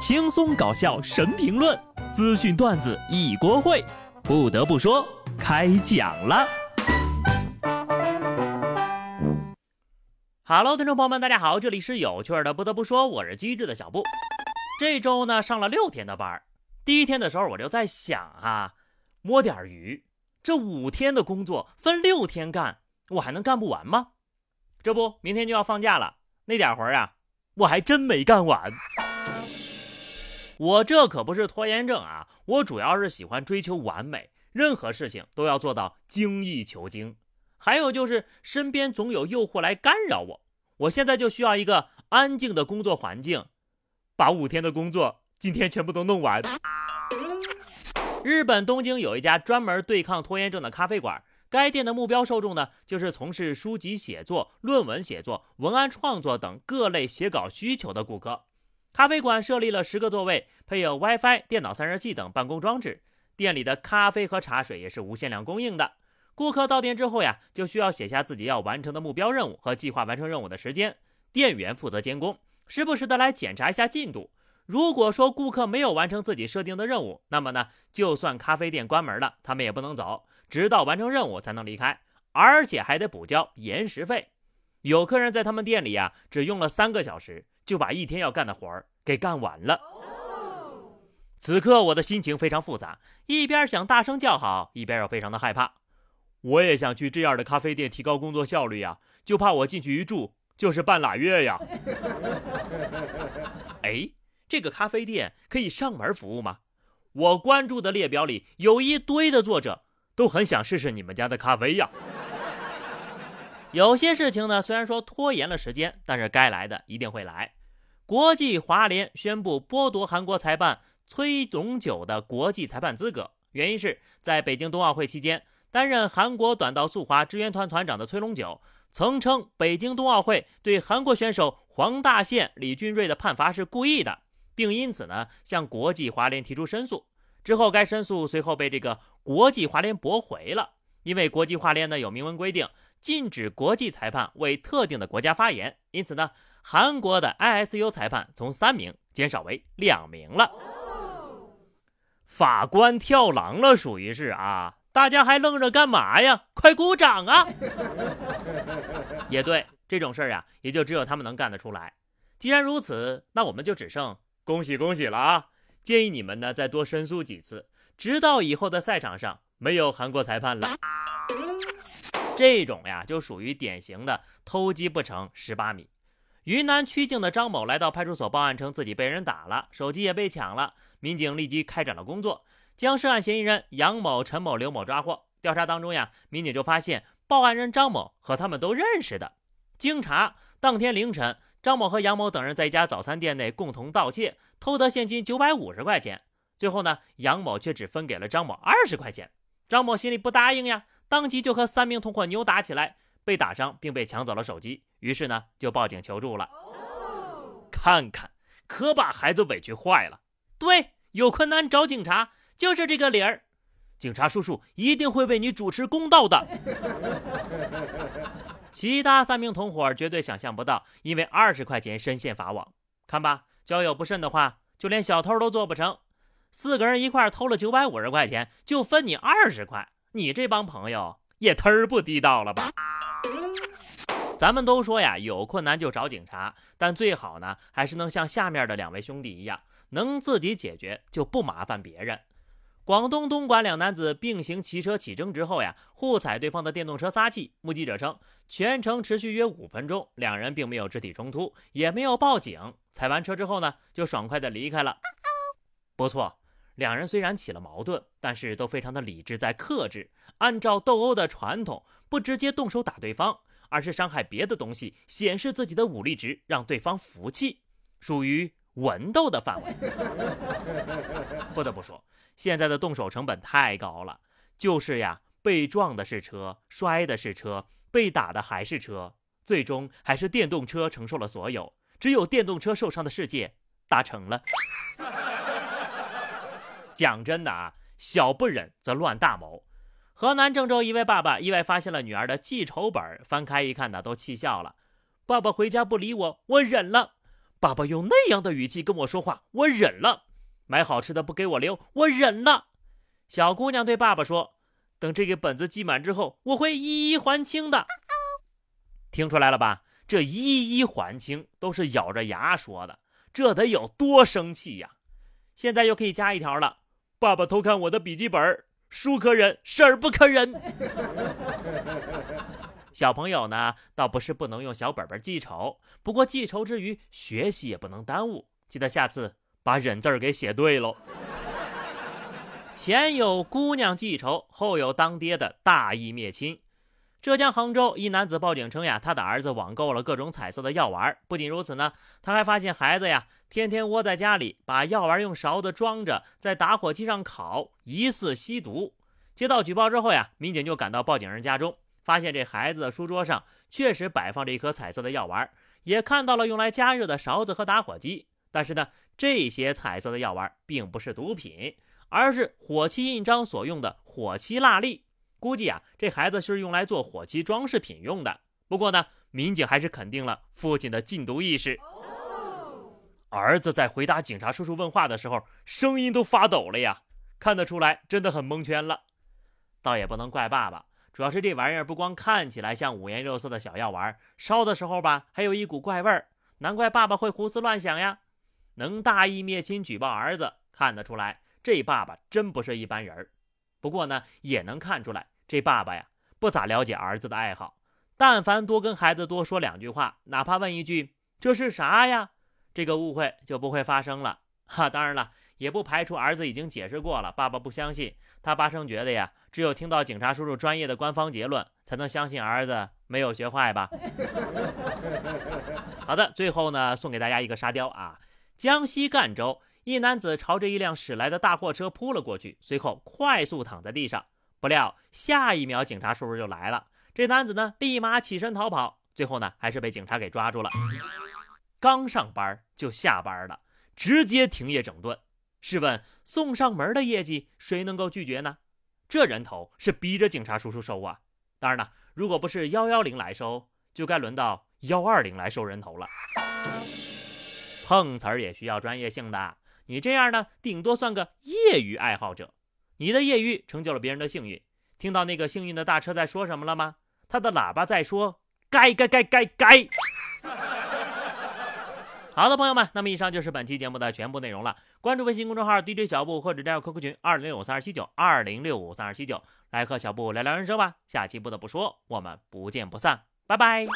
轻松搞笑神评论，资讯段子一锅烩。不得不说，开讲了。Hello，听众朋友们，大家好，这里是有趣的。不得不说，我是机智的小布。这周呢，上了六天的班第一天的时候，我就在想啊，摸点鱼，这五天的工作分六天干，我还能干不完吗？这不，明天就要放假了，那点活啊，我还真没干完。我这可不是拖延症啊，我主要是喜欢追求完美，任何事情都要做到精益求精。还有就是身边总有诱惑来干扰我，我现在就需要一个安静的工作环境，把五天的工作今天全部都弄完。日本东京有一家专门对抗拖延症的咖啡馆，该店的目标受众呢，就是从事书籍写作、论文写作、文案创作等各类写稿需求的顾客。咖啡馆设立了十个座位，配有 WiFi、电脑散热器等办公装置。店里的咖啡和茶水也是无限量供应的。顾客到店之后呀，就需要写下自己要完成的目标任务和计划完成任务的时间。店员负责监工，时不时的来检查一下进度。如果说顾客没有完成自己设定的任务，那么呢，就算咖啡店关门了，他们也不能走，直到完成任务才能离开，而且还得补交延时费。有客人在他们店里呀，只用了三个小时。就把一天要干的活儿给干完了。此刻我的心情非常复杂，一边想大声叫好，一边又非常的害怕。我也想去这样的咖啡店提高工作效率呀，就怕我进去一住就是半拉月呀。哎，这个咖啡店可以上门服务吗？我关注的列表里有一堆的作者都很想试试你们家的咖啡呀。有些事情呢，虽然说拖延了时间，但是该来的一定会来。国际滑联宣布剥夺韩国裁判崔永久的国际裁判资格，原因是在北京冬奥会期间，担任韩国短道速滑支援团团长的崔龙九曾称北京冬奥会对韩国选手黄大宪、李俊瑞的判罚是故意的，并因此呢向国际滑联提出申诉。之后，该申诉随后被这个国际滑联驳回了，因为国际滑联呢有明文规定禁止国际裁判为特定的国家发言，因此呢。韩国的 ISU 裁判从三名减少为两名了，法官跳狼了，属于是啊！大家还愣着干嘛呀？快鼓掌啊！也对，这种事儿呀，也就只有他们能干得出来。既然如此，那我们就只剩恭喜恭喜了啊！建议你们呢再多申诉几次，直到以后的赛场上没有韩国裁判了。这种呀，就属于典型的偷鸡不成蚀把米。云南曲靖的张某来到派出所报案，称自己被人打了，手机也被抢了。民警立即开展了工作，将涉案嫌疑人杨某、陈某、刘某抓获。调查当中呀，民警就发现报案人张某和他们都认识的。经查，当天凌晨，张某和杨某等人在一家早餐店内共同盗窃，偷得现金九百五十块钱。最后呢，杨某却只分给了张某二十块钱。张某心里不答应呀，当即就和三名同伙扭打起来。被打伤，并被抢走了手机，于是呢就报警求助了。看看，可把孩子委屈坏了。对，有困难找警察，就是这个理儿。警察叔叔一定会为你主持公道的。其他三名同伙绝对想象不到，因为二十块钱深陷法网。看吧，交友不慎的话，就连小偷都做不成。四个人一块偷了九百五十块钱，就分你二十块，你这帮朋友也忒儿不地道了吧？咱们都说呀，有困难就找警察，但最好呢，还是能像下面的两位兄弟一样，能自己解决就不麻烦别人。广东东莞两男子并行骑车起争执后呀，互踩对方的电动车撒气。目击者称，全程持续约五分钟，两人并没有肢体冲突，也没有报警。踩完车之后呢，就爽快的离开了。不错，两人虽然起了矛盾，但是都非常的理智，在克制。按照斗殴的传统。不直接动手打对方，而是伤害别的东西，显示自己的武力值，让对方服气，属于文斗的范围。不得不说，现在的动手成本太高了。就是呀，被撞的是车，摔的是车，被打的还是车，最终还是电动车承受了所有。只有电动车受伤的世界达成了。讲真的啊，小不忍则乱大谋。河南郑州一位爸爸意外发现了女儿的记仇本，翻开一看呢，都气笑了。爸爸回家不理我，我忍了。爸爸用那样的语气跟我说话，我忍了；买好吃的不给我留，我忍了。小姑娘对爸爸说：“等这个本子记满之后，我会一一还清的。”听出来了吧？这一一还清都是咬着牙说的，这得有多生气呀！现在又可以加一条了：爸爸偷看我的笔记本，叔可忍，婶儿不可忍。小朋友呢，倒不是不能用小本本记仇，不过记仇之余，学习也不能耽误。记得下次把忍字儿给写对喽。前有姑娘记仇，后有当爹的大义灭亲。浙江杭州一男子报警称呀，他的儿子网购了各种彩色的药丸。不仅如此呢，他还发现孩子呀，天天窝在家里，把药丸用勺子装着，在打火机上烤，疑似吸毒。接到举报之后呀，民警就赶到报警人家中。发现这孩子的书桌上确实摆放着一颗彩色的药丸，也看到了用来加热的勺子和打火机。但是呢，这些彩色的药丸并不是毒品，而是火漆印章所用的火漆蜡粒。估计啊，这孩子是用来做火漆装饰品用的。不过呢，民警还是肯定了父亲的禁毒意识。儿子在回答警察叔叔问话的时候，声音都发抖了呀，看得出来真的很蒙圈了。倒也不能怪爸爸。主要是这玩意儿不光看起来像五颜六色的小药丸，烧的时候吧，还有一股怪味儿。难怪爸爸会胡思乱想呀！能大义灭亲举报儿子，看得出来这爸爸真不是一般人。不过呢，也能看出来这爸爸呀不咋了解儿子的爱好。但凡多跟孩子多说两句话，哪怕问一句“这是啥呀”，这个误会就不会发生了。哈，当然了。也不排除儿子已经解释过了，爸爸不相信。他八成觉得呀，只有听到警察叔叔专业的官方结论，才能相信儿子没有学坏吧。好的，最后呢，送给大家一个沙雕啊。江西赣州一男子朝着一辆驶来的大货车扑了过去，随后快速躺在地上。不料下一秒警察叔叔就来了，这男子呢立马起身逃跑，最后呢还是被警察给抓住了。刚上班就下班了，直接停业整顿。试问送上门的业绩谁能够拒绝呢？这人头是逼着警察叔叔收啊！当然了，如果不是幺幺零来收，就该轮到幺二零来收人头了。碰瓷儿也需要专业性的，你这样呢，顶多算个业余爱好者。你的业余成就了别人的幸运。听到那个幸运的大车在说什么了吗？他的喇叭在说：该该该该该。好的，朋友们，那么以上就是本期节目的全部内容了。关注微信公众号 DJ 小布，或者加入 QQ 群二零六五三二七九二零六五三二七九，来和小布聊聊人生吧。下期不得不说，我们不见不散，拜拜。